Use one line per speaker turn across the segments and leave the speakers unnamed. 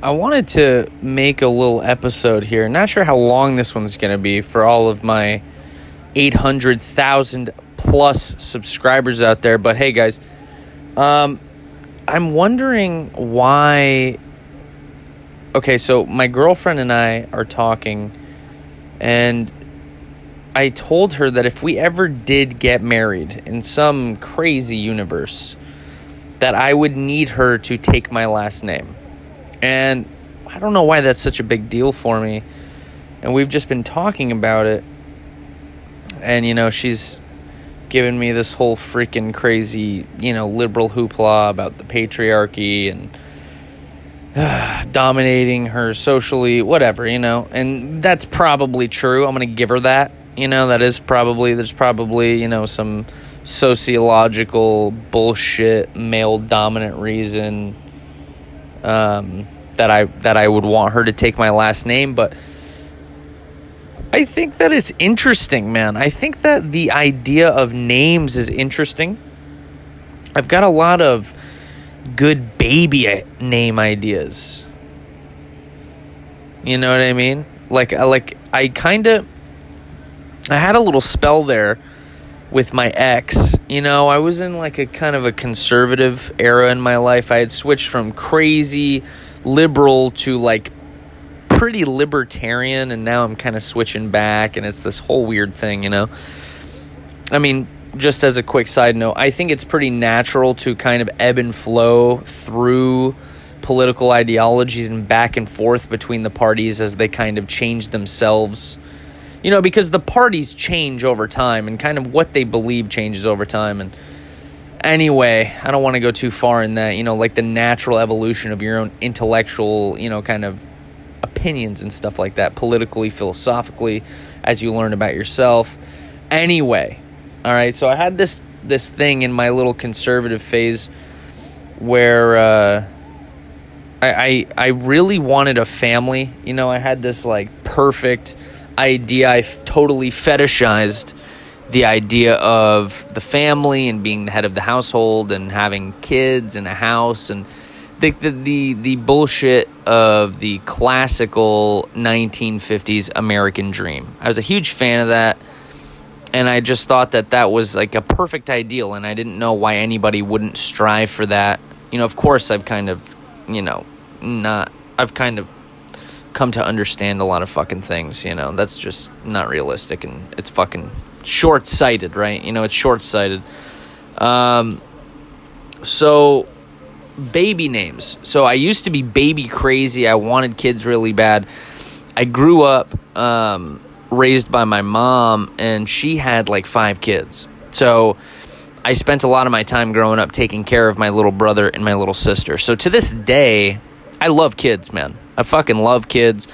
I wanted to make a little episode here. Not sure how long this one's going to be for all of my 800,000 plus subscribers out there, but hey guys, um I'm wondering why Okay, so my girlfriend and I are talking and I told her that if we ever did get married in some crazy universe, that I would need her to take my last name. And I don't know why that's such a big deal for me. And we've just been talking about it. And, you know, she's given me this whole freaking crazy, you know, liberal hoopla about the patriarchy and uh, dominating her socially, whatever, you know. And that's probably true. I'm going to give her that. You know, that is probably, there's probably, you know, some sociological bullshit male dominant reason um, that I that I would want her to take my last name, but I think that it's interesting, man. I think that the idea of names is interesting. I've got a lot of good baby name ideas. You know what I mean? Like like I kind of I had a little spell there with my ex. You know, I was in like a kind of a conservative era in my life. I had switched from crazy liberal to like pretty libertarian and now I'm kind of switching back and it's this whole weird thing, you know. I mean, just as a quick side note, I think it's pretty natural to kind of ebb and flow through political ideologies and back and forth between the parties as they kind of change themselves you know, because the parties change over time and kind of what they believe changes over time. And anyway, I don't want to go too far in that, you know, like the natural evolution of your own intellectual, you know, kind of opinions and stuff like that, politically, philosophically, as you learn about yourself. Anyway, all right, so I had this this thing in my little conservative phase where uh, I, I I really wanted a family. You know, I had this like perfect idea. I f- totally fetishized the idea of the family and being the head of the household and having kids and a house and the the the, the bullshit of the classical 1950s American dream. I was a huge fan of that and I just thought that that was like a perfect ideal and I didn't know why anybody wouldn't strive for that. You know, of course I've kind of, you know, not I've kind of come to understand a lot of fucking things, you know. That's just not realistic and it's fucking short-sighted, right? You know, it's short-sighted. Um so baby names. So I used to be baby crazy. I wanted kids really bad. I grew up um raised by my mom and she had like 5 kids. So I spent a lot of my time growing up taking care of my little brother and my little sister. So to this day, I love kids, man. I fucking love kids.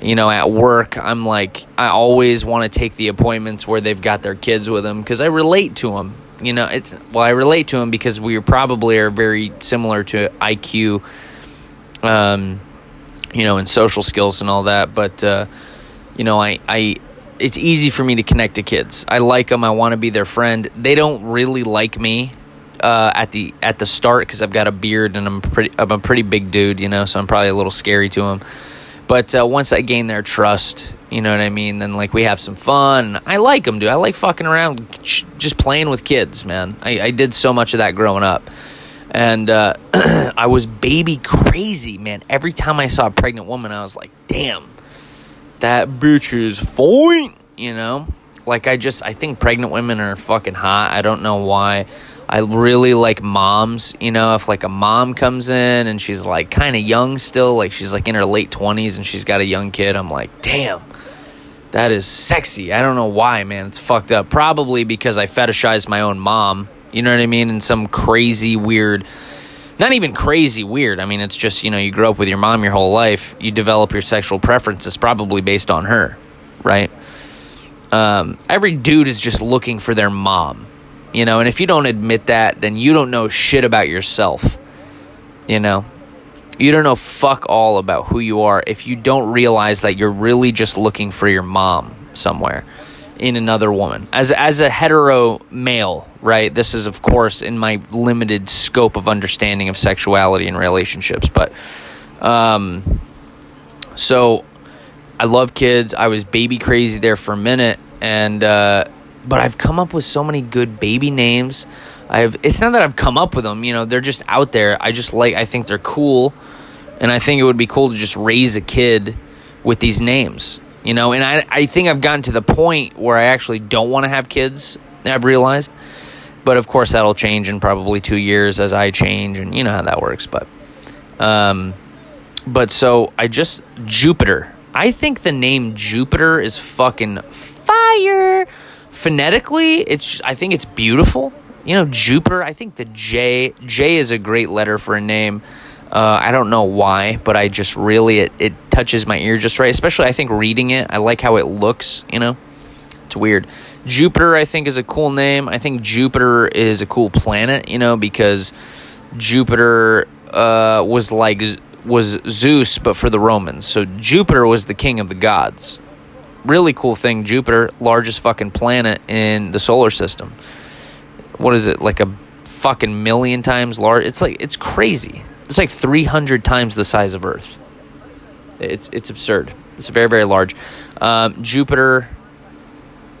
You know, at work, I'm like, I always want to take the appointments where they've got their kids with them because I relate to them. You know, it's well, I relate to them because we probably are very similar to IQ, um, you know, and social skills and all that. But uh, you know, I, I, it's easy for me to connect to kids. I like them. I want to be their friend. They don't really like me uh, at the at the start because I've got a beard and I'm pretty I'm a pretty big dude, you know, so I'm probably a little scary to them. But uh, once I gain their trust, you know what I mean. Then like we have some fun. I like them, dude. I like fucking around, just playing with kids, man. I, I did so much of that growing up, and uh, I was baby crazy, man. Every time I saw a pregnant woman, I was like, damn, that bitch is fine, you know. Like I just I think pregnant women are fucking hot. I don't know why. I really like moms, you know, if like a mom comes in and she's like kind of young still, like she's like in her late 20s and she's got a young kid, I'm like, "Damn. That is sexy." I don't know why, man. It's fucked up. Probably because I fetishize my own mom. You know what I mean? In some crazy weird not even crazy weird. I mean, it's just, you know, you grow up with your mom your whole life, you develop your sexual preferences probably based on her, right? Um, every dude is just looking for their mom you know, and if you don't admit that, then you don't know shit about yourself. You know, you don't know fuck all about who you are if you don't realize that you're really just looking for your mom somewhere in another woman. As as a hetero male, right? This is of course in my limited scope of understanding of sexuality and relationships, but Um, so I love kids. I was baby crazy there for a minute, and uh, but I've come up with so many good baby names. I've it's not that I've come up with them, you know, they're just out there. I just like I think they're cool, and I think it would be cool to just raise a kid with these names, you know. And I I think I've gotten to the point where I actually don't want to have kids. I've realized, but of course that'll change in probably two years as I change, and you know how that works. But, um, but so I just Jupiter. I think the name Jupiter is fucking fire. Phonetically, it's just, I think it's beautiful. You know, Jupiter. I think the J J is a great letter for a name. Uh, I don't know why, but I just really it, it touches my ear just right. Especially I think reading it, I like how it looks. You know, it's weird. Jupiter, I think, is a cool name. I think Jupiter is a cool planet. You know, because Jupiter uh, was like was Zeus, but for the Romans. So Jupiter was the king of the gods. Really cool thing. Jupiter, largest fucking planet in the solar system. What is it like a fucking million times large? It's like it's crazy. It's like three hundred times the size of Earth. It's it's absurd. It's very very large. Um, Jupiter,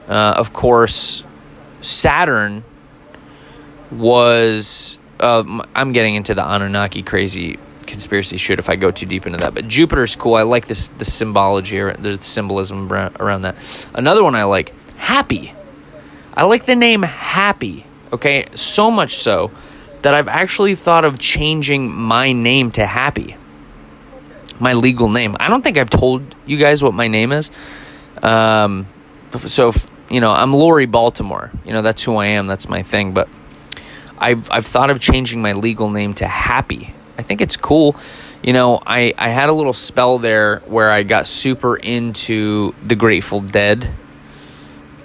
uh, of course, Saturn was. Uh, I'm getting into the Anunnaki crazy conspiracy shit if I go too deep into that. But Jupiter's cool. I like this the symbology or the symbolism around that. Another one I like, Happy. I like the name Happy. Okay, so much so that I've actually thought of changing my name to Happy. My legal name. I don't think I've told you guys what my name is. Um, so if, you know, I'm Lori Baltimore. You know, that's who I am. That's my thing. But I've I've thought of changing my legal name to Happy. I think it's cool. You know, I, I had a little spell there where I got super into the Grateful Dead.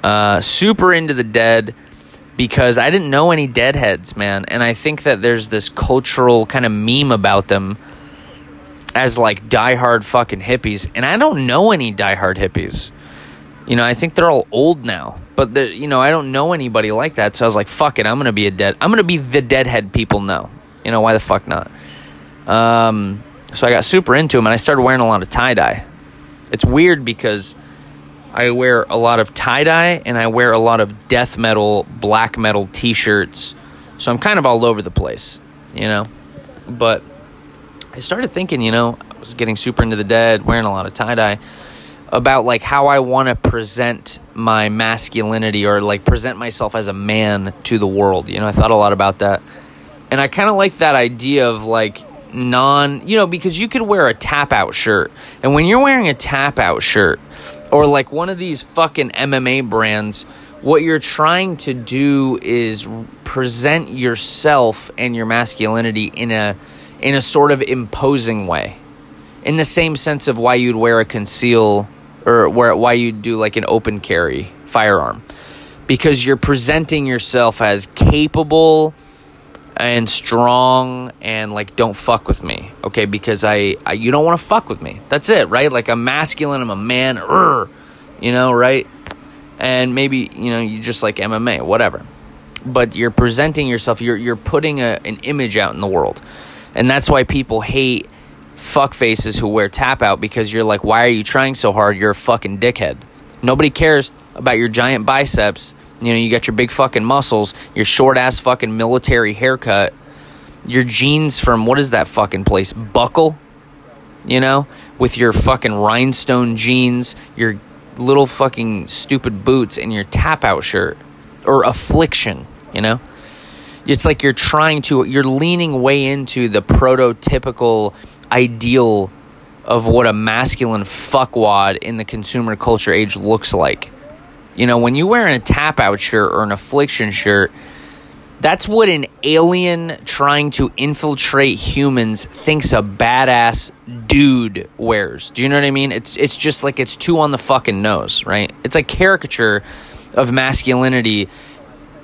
Uh, super into the Dead because I didn't know any Deadheads, man. And I think that there's this cultural kind of meme about them as like diehard fucking hippies. And I don't know any diehard hippies. You know, I think they're all old now. But, the, you know, I don't know anybody like that. So I was like, fuck it, I'm to be a dead. I'm to be the Deadhead people know. You know, why the fuck not? Um, so I got super into them and I started wearing a lot of tie dye. It's weird because I wear a lot of tie dye and I wear a lot of death metal, black metal t shirts. So I'm kind of all over the place, you know? But I started thinking, you know, I was getting super into the dead, wearing a lot of tie dye, about like how I want to present my masculinity or like present myself as a man to the world. You know, I thought a lot about that. And I kind of like that idea of like, non, you know, because you could wear a tap out shirt. And when you're wearing a tap out shirt or like one of these fucking MMA brands, what you're trying to do is present yourself and your masculinity in a in a sort of imposing way. In the same sense of why you'd wear a conceal or where why you'd do like an open carry firearm. Because you're presenting yourself as capable and strong and like don't fuck with me okay? Because i, I you don't want to fuck with me. That's it right? Like i'm masculine i'm a man Urgh, you know right? And maybe you know you just like mma whatever. But you're presenting yourself you're you're putting a, an image out in the world. And that's why people hate fuck faces who wear tap out because you're like why are you trying so hard? You're a fucking dickhead. Nobody cares about your giant biceps you know, you got your big fucking muscles, your short ass fucking military haircut, your jeans from what is that fucking place? Buckle? You know, with your fucking rhinestone jeans, your little fucking stupid boots, and your tap out shirt. Or affliction, you know? It's like you're trying to, you're leaning way into the prototypical ideal of what a masculine fuckwad in the consumer culture age looks like. You know, when you're wearing a tap out shirt or an affliction shirt, that's what an alien trying to infiltrate humans thinks a badass dude wears. Do you know what I mean? It's it's just like it's too on the fucking nose, right? It's a caricature of masculinity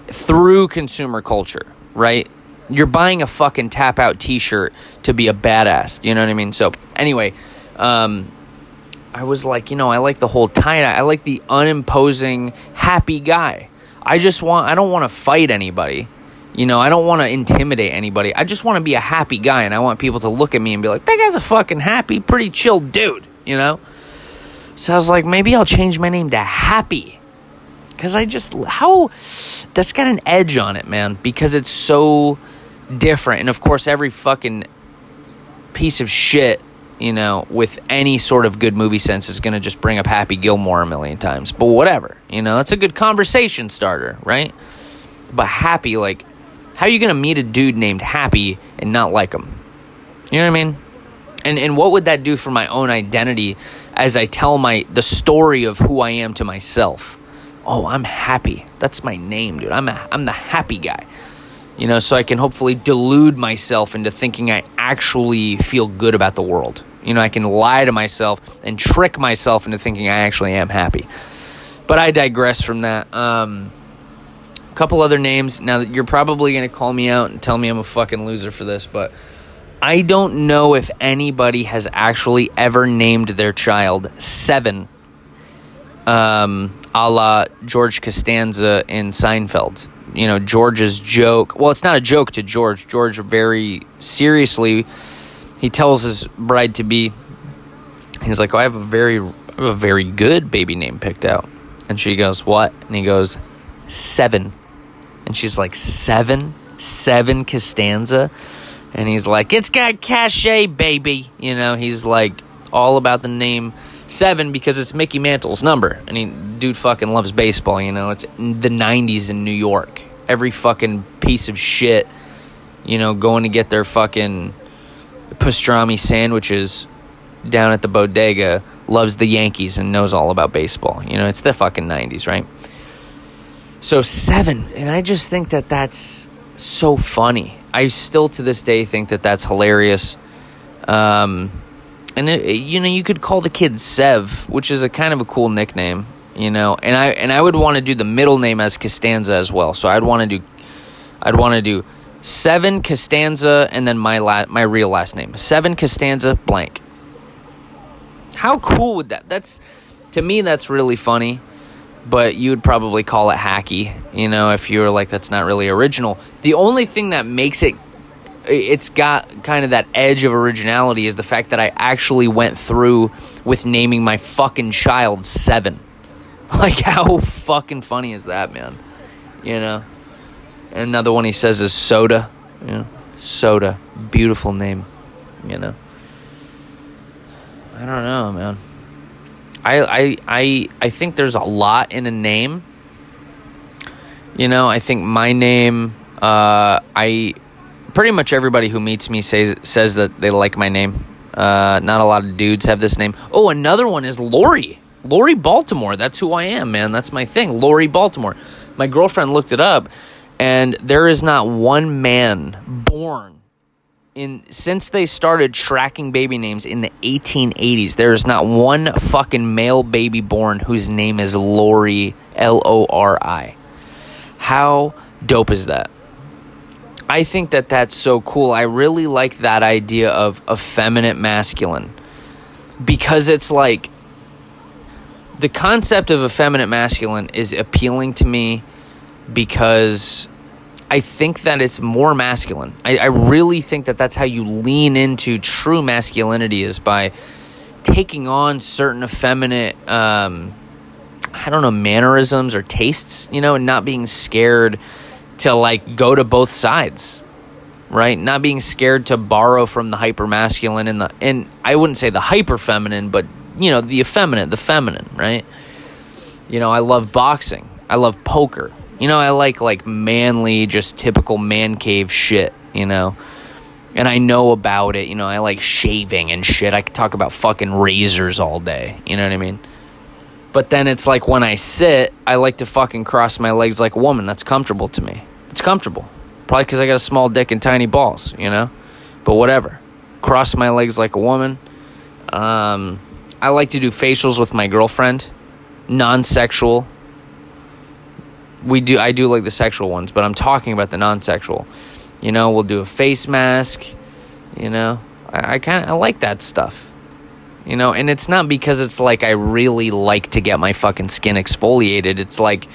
through consumer culture, right? You're buying a fucking tap out t-shirt to be a badass. You know what I mean? So, anyway, um, I was like, you know, I like the whole tie dye. I like the unimposing, happy guy. I just want, I don't want to fight anybody. You know, I don't want to intimidate anybody. I just want to be a happy guy and I want people to look at me and be like, that guy's a fucking happy, pretty chill dude, you know? So I was like, maybe I'll change my name to Happy. Because I just, how, that's got an edge on it, man, because it's so different. And of course, every fucking piece of shit, you know, with any sort of good movie sense is going to just bring up Happy Gilmore a million times. But whatever, you know, it's a good conversation starter, right? But Happy, like, how are you going to meet a dude named Happy and not like him? You know what I mean? And and what would that do for my own identity as I tell my the story of who I am to myself? Oh, I'm happy. That's my name, dude. I'm a, I'm the happy guy you know, so I can hopefully delude myself into thinking I actually feel good about the world. You know, I can lie to myself and trick myself into thinking I actually am happy. But I digress from that. Um, a couple other names. Now, you're probably going to call me out and tell me I'm a fucking loser for this, but I don't know if anybody has actually ever named their child Seven, um, a la George Costanza in Seinfeld you know George's joke. Well, it's not a joke to George. George very seriously he tells his bride to be he's like, oh, "I have a very I have a very good baby name picked out." And she goes, "What?" And he goes, seven. And she's like, "7? 7 Costanza?" And he's like, "It's got cachet, baby." You know, he's like all about the name seven because it's Mickey Mantle's number, I mean, dude fucking loves baseball. You know, it's the '90s in New York. Every fucking piece of shit, you know, going to get their fucking pastrami sandwiches down at the bodega loves the Yankees and knows all about baseball. You know, it's the fucking '90s, right? So seven, and I just think that that's so funny. I still to this day think that that's hilarious. Um, and it, you know you could call the kid Sev, which is a kind of a cool nickname, you know. And I and I would want to do the middle name as Costanza as well. So I'd want to do, I'd want to do Seven Costanza and then my la- my real last name Seven Costanza blank. How cool would that? That's to me that's really funny, but you would probably call it hacky, you know, if you were like that's not really original. The only thing that makes it it's got kind of that edge of originality is the fact that I actually went through with naming my fucking child Seven. Like, how fucking funny is that, man? You know? And another one he says is Soda. You know? Soda. Beautiful name. You know? I don't know, man. I, I, I, I think there's a lot in a name. You know, I think my name, uh, I pretty much everybody who meets me says says that they like my name. Uh, not a lot of dudes have this name. Oh, another one is Lori. Lori Baltimore. That's who I am, man. That's my thing. Lori Baltimore. My girlfriend looked it up, and there is not one man born in since they started tracking baby names in the 1880s. There is not one fucking male baby born whose name is Lori. L O R I. How dope is that? I think that that's so cool. I really like that idea of effeminate masculine because it's like the concept of effeminate masculine is appealing to me because I think that it's more masculine. I, I really think that that's how you lean into true masculinity is by taking on certain effeminate, um, I don't know, mannerisms or tastes, you know, and not being scared to like go to both sides right? Not being scared to borrow from the hyper masculine and the and i wouldn't say the hyper feminine but you know the effeminate the feminine right? You know i love boxing. I love poker. You know i like like manly just typical man cave shit you know? And i know about it. You know i like shaving and shit. I could talk about fucking razors all day. You know what i mean? But then it's like when i sit i like to fucking cross my legs like a woman. That's comfortable to me it's comfortable. Probably because I got a small dick and tiny balls, you know? But whatever. Cross my legs like a woman. Um, I like to do facials with my girlfriend, non sexual. We do, I do like the sexual ones, but I'm talking about the non sexual. You know, we'll do a face mask. You know, I, I kind of I like that stuff. You know, and it's not because it's like I really like to get my fucking skin exfoliated. It's like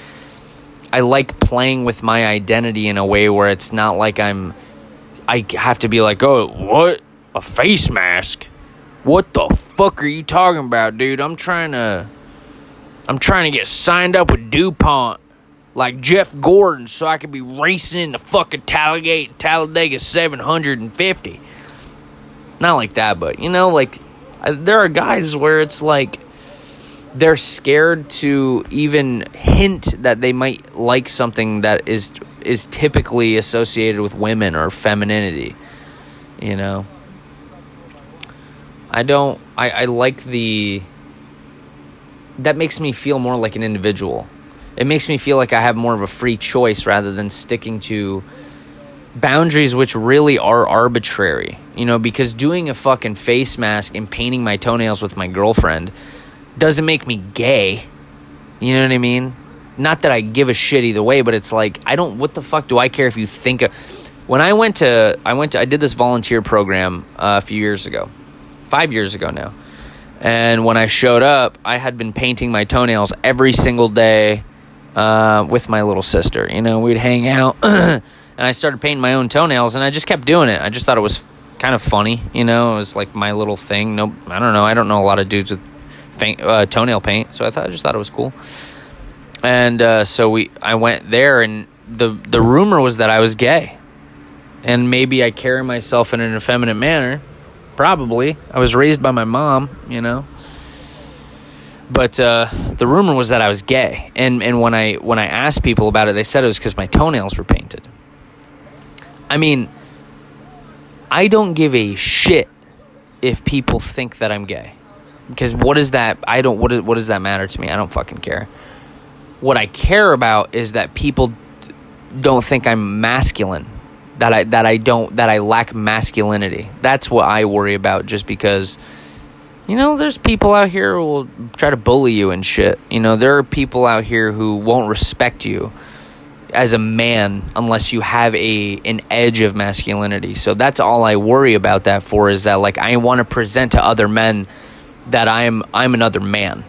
I like playing with my identity in a way where it's not like I'm I have to be like, "Oh, what? A face mask? What the fuck are you talking about, dude? I'm trying to I'm trying to get signed up with DuPont like Jeff Gordon so I could be racing in the fucking Talladega, Talladega 750. Not like that, but you know, like there are guys where it's like they're scared to even hint that they might like something that is is typically associated with women or femininity. You know, I don't. I, I like the. That makes me feel more like an individual. It makes me feel like I have more of a free choice rather than sticking to boundaries which really are arbitrary. You know, because doing a fucking face mask and painting my toenails with my girlfriend doesn't make me gay. You know what I mean? Not that I give a shit either way, but it's like I don't. What the fuck do I care if you think? Of, when I went to, I went to, I did this volunteer program uh, a few years ago, five years ago now, and when I showed up, I had been painting my toenails every single day uh, with my little sister. You know, we'd hang out, and I started painting my own toenails, and I just kept doing it. I just thought it was kind of funny. You know, it was like my little thing. No, I don't know. I don't know a lot of dudes with paint, uh, toenail paint, so I thought I just thought it was cool. And uh, so we, I went there, and the the rumor was that I was gay, and maybe I carry myself in an effeminate manner. Probably, I was raised by my mom, you know. But uh, the rumor was that I was gay, and and when I when I asked people about it, they said it was because my toenails were painted. I mean, I don't give a shit if people think that I'm gay because what is that i don't what, is, what does that matter to me? I don't fucking care. What i care about is that people don't think i'm masculine that i that i don't that i lack masculinity. That's what i worry about just because you know there's people out here who will try to bully you and shit. You know there are people out here who won't respect you as a man unless you have a an edge of masculinity. So that's all i worry about that for is that like i want to present to other men that I'm I'm another man.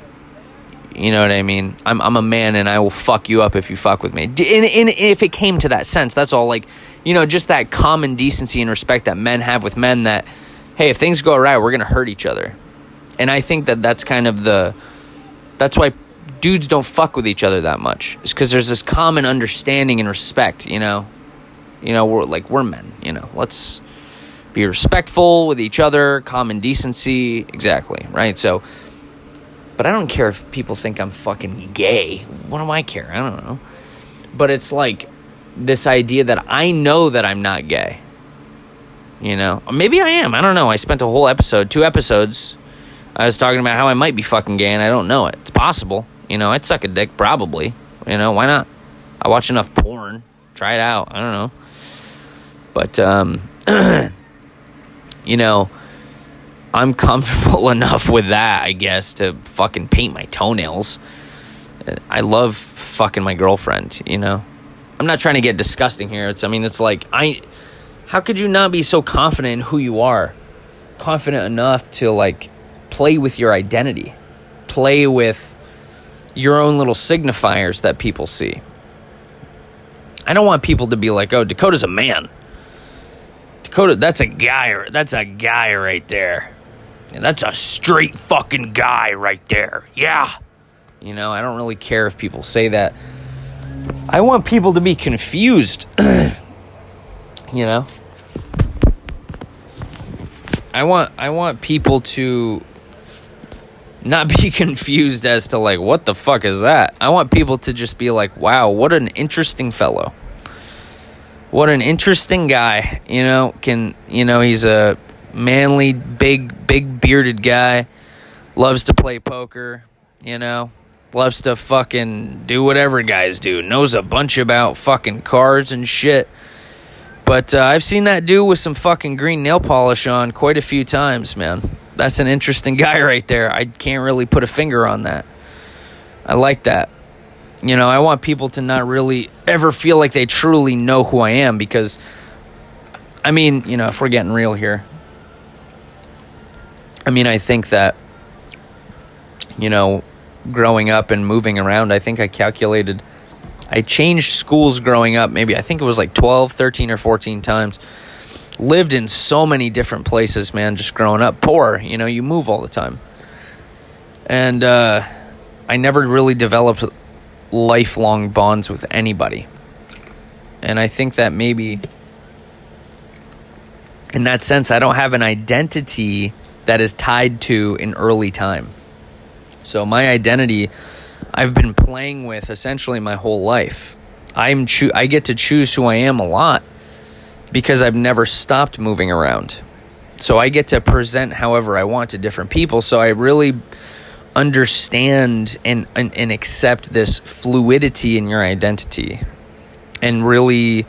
You know what I mean? I'm I'm a man, and I will fuck you up if you fuck with me. And, and if it came to that sense, that's all. Like, you know, just that common decency and respect that men have with men. That hey, if things go awry, we're gonna hurt each other. And I think that that's kind of the that's why dudes don't fuck with each other that much. It's because there's this common understanding and respect. You know, you know, we're like we're men. You know, let's be respectful with each other, common decency, exactly, right? So, but I don't care if people think I'm fucking gay. What do I care? I don't know. But it's like this idea that I know that I'm not gay. You know, maybe I am. I don't know. I spent a whole episode, two episodes. I was talking about how I might be fucking gay and I don't know it. It's possible. You know, I'd suck a dick probably. You know, why not? I watch enough porn. Try it out. I don't know. But um you know, I'm comfortable enough with that, I guess, to fucking paint my toenails. I love fucking my girlfriend, you know. I'm not trying to get disgusting here. It's I mean, it's like I how could you not be so confident in who you are? Confident enough to like play with your identity. Play with your own little signifiers that people see. I don't want people to be like, "Oh, Dakota's a man." Dakota, that's a guy. That's a guy right there. And that's a straight fucking guy right there. Yeah. You know, I don't really care if people say that. I want people to be confused. you know? I want I want people to not be confused as to like what the fuck is that? I want people to just be like, "Wow, what an interesting fellow." What an interesting guy. You know, can you know he's a manly, big, big bearded guy. Loves to play poker. You know, loves to fucking do whatever guys do. Knows a bunch about fucking cars and shit. But uh, I've seen that dude with some fucking green nail polish on quite a few times, man. That's an interesting guy right there. I can't really put a finger on that. I like that. You know, I want people to not really ever feel like they truly know who I am because, I mean, you know, if we're getting real here, I mean, I think that, you know, growing up and moving around, I think I calculated I changed schools growing up, maybe I think it was like 12, 13, or 14 times. Lived in so many different places, man, just growing up. Poor, you know, you move all the time. And uh, I never really developed lifelong bonds with anybody. And I think that maybe in that sense, I don't have an identity that is tied to an early time. So my identity I've been playing with essentially my whole life. I'm cho- I get to choose who I am a lot because I've never stopped moving around. So I get to present however I want to different people. So I really understand and, and, and accept this fluidity in your identity and really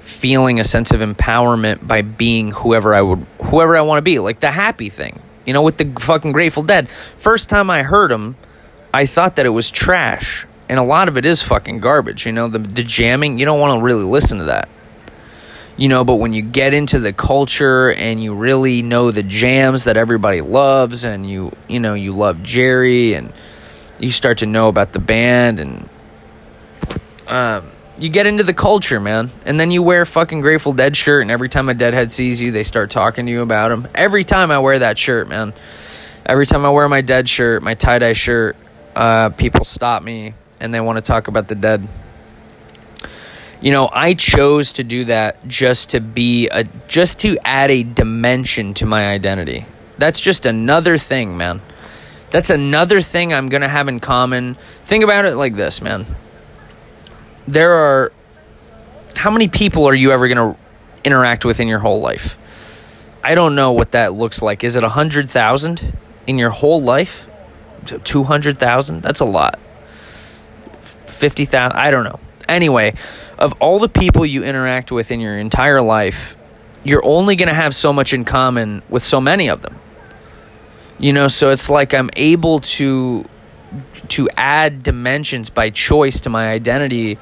feeling a sense of empowerment by being whoever I would whoever I want to be like the happy thing you know with the fucking Grateful Dead. First time I heard them I thought that it was trash and a lot of it is fucking garbage you know the the jamming you don't want to really listen to that you know but when you get into the culture and you really know the jams that everybody loves and you you know you love Jerry and you start to know about the band and um you get into the culture, man. And then you wear a fucking Grateful Dead shirt, and every time a Deadhead sees you, they start talking to you about them. Every time I wear that shirt, man. Every time I wear my Dead shirt, my tie dye shirt, uh, people stop me and they want to talk about the Dead. You know, I chose to do that just to be a just to add a dimension to my identity. That's just another thing, man. That's another thing I'm going to have in common. Think about it like this, man there are how many people are you ever going to interact with in your whole life? I don't know what that looks like. Is it a hundred thousand in your whole life? Two hundred thousand? That's a lot. Fifty thousand? I don't know. Anyway, of all the people you interact with in your entire life, you're only going to have so much in common with so many of them. You know, so it's like I'm able to to add dimensions by choice to my identity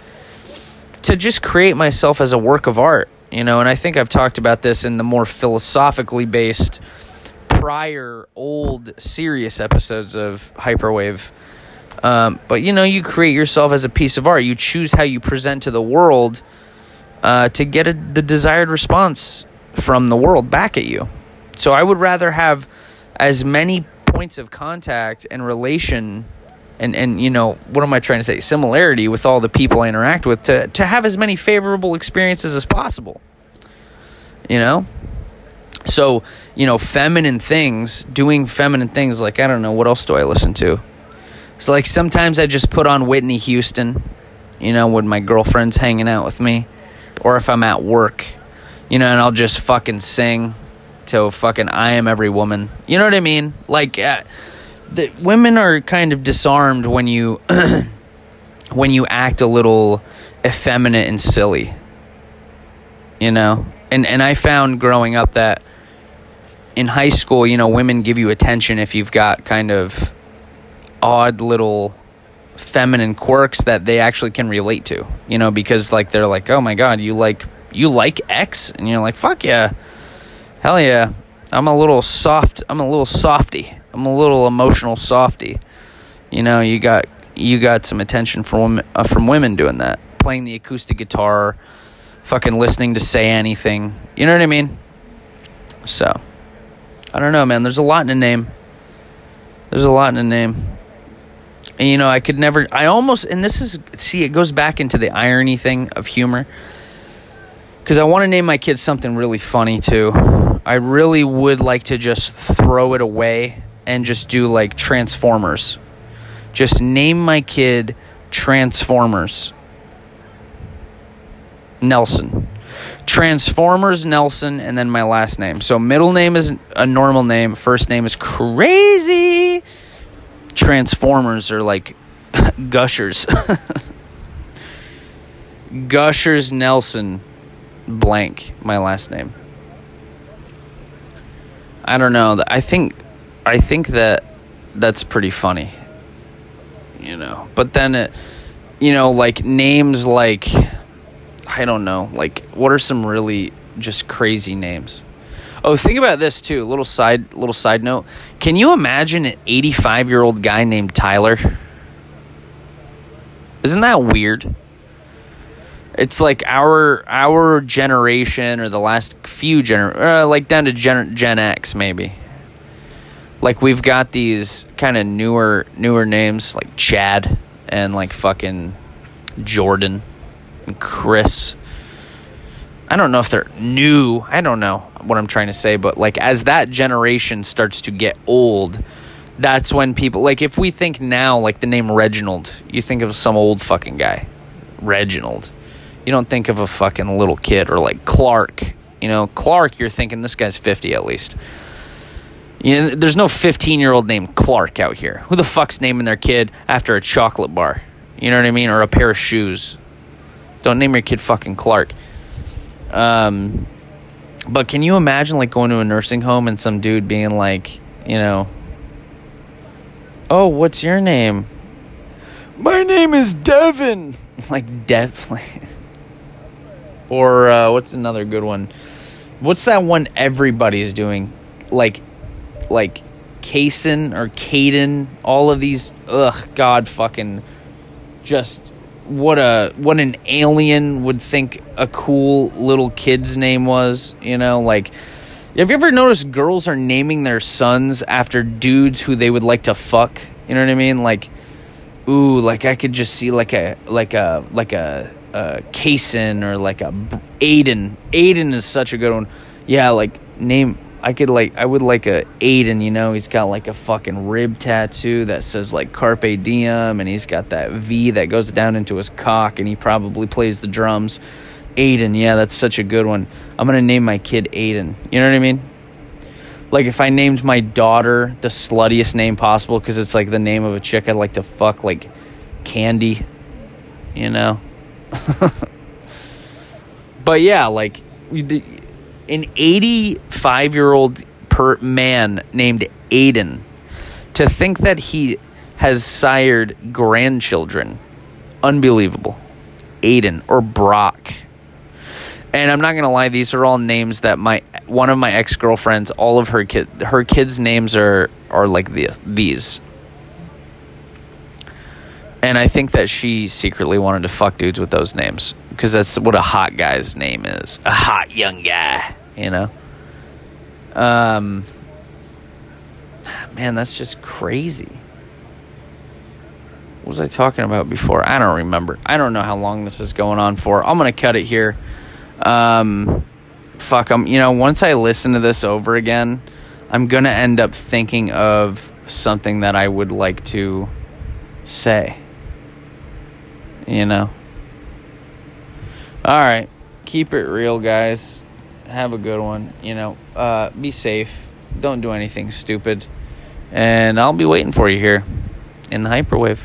to just create myself as a work of art, you know, and I think I've talked about this in the more philosophically based prior old serious episodes of Hyperwave. Um, but you know, you create yourself as a piece of art. You choose how you present to the world uh, to get a, the desired response from the world back at you. So I would rather have as many points of contact and relation and and you know what am I trying to say similarity with all the people I interact with to to have as many favorable experiences as possible. You know? So, you know, feminine things, doing feminine things like I don't know what else do I listen to? So like sometimes I just put on Whitney Houston, you know, when my girlfriend's hanging out with me or if I'm at work, you know, and I'll just fucking sing to fucking I am every woman. You know what I mean? Like uh, the women are kind of disarmed when you when you act a little effeminate and silly. You know? And and I found growing up that in high school, you know, women give you attention if you've got kind of odd little feminine quirks that they actually can relate to. You know, because like they're like, "Oh my god, you like you like X?" And you're like, "Fuck yeah." Hell yeah. I'm a little soft. I'm a little softy. I'm a little emotional softy. You know, you got you got some attention from women, uh, from women doing that, playing the acoustic guitar, fucking listening to say anything. You know what I mean? So, I don't know, man. There's a lot in a name. There's a lot in a name. And you know, I could never. I almost, and this is see, it goes back into the irony thing of humor. Because I want to name my kids something really funny too. I really would like to just throw it away and just do like Transformers. Just name my kid Transformers. Nelson. Transformers Nelson and then my last name. So middle name is a normal name, first name is crazy. Transformers are like gushers. gushers Nelson blank my last name. I don't know. I think I think that that's pretty funny. You know, but then it, you know, like names like I don't know, like what are some really just crazy names? Oh, think about this too. Little side, little side note. Can you imagine an 85 year old guy named Tyler? Isn't that weird? It's like our our generation or the last few gener uh, like down to Gen Gen X maybe. Like we've got these kind of newer newer names like Chad and like fucking Jordan and Chris. I don't know if they're new. I don't know what I'm trying to say, but like as that generation starts to get old, that's when people like if we think now like the name Reginald, you think of some old fucking guy. Reginald. You don't think of a fucking little kid or like Clark. You know, Clark, you're thinking this guy's 50 at least. You know, there's no 15 year old named Clark out here. Who the fuck's naming their kid after a chocolate bar? You know what I mean? Or a pair of shoes. Don't name your kid fucking Clark. Um, but can you imagine like going to a nursing home and some dude being like, you know, oh, what's your name? My name is Devin. Like Dev. or uh, what's another good one? What's that one everybody's doing? Like, like Kason or Caden. All of these. Ugh, God, fucking. Just what a what an alien would think a cool little kid's name was. You know, like. Have you ever noticed girls are naming their sons after dudes who they would like to fuck? You know what I mean? Like, ooh, like I could just see like a like a like a, a Kason or like a Aiden. Aiden is such a good one. Yeah, like name. I could like I would like a Aiden. You know, he's got like a fucking rib tattoo that says like Carpe Diem, and he's got that V that goes down into his cock, and he probably plays the drums. Aiden, yeah, that's such a good one. I'm gonna name my kid Aiden. You know what I mean? Like if I named my daughter the sluttiest name possible because it's like the name of a chick I'd like to fuck, like Candy. You know. but yeah, like an 85 year old per man named Aiden. To think that he has sired grandchildren, unbelievable. Aiden or Brock and I'm not gonna lie, these are all names that my one of my ex girlfriends, all of her kid, her kids' names are are like the, these. And I think that she secretly wanted to fuck dudes with those names because that's what a hot guy's name is, a hot young guy, you know. Um, man, that's just crazy. What was I talking about before? I don't remember. I don't know how long this is going on for. I'm gonna cut it here. Um, fuck, I'm, you know, once I listen to this over again, I'm to end up thinking of something that I would like to say. You know? All right. Keep it real, guys. Have a good one. You know, uh, be safe. Don't do anything stupid. And I'll be waiting for you here in the hyperwave.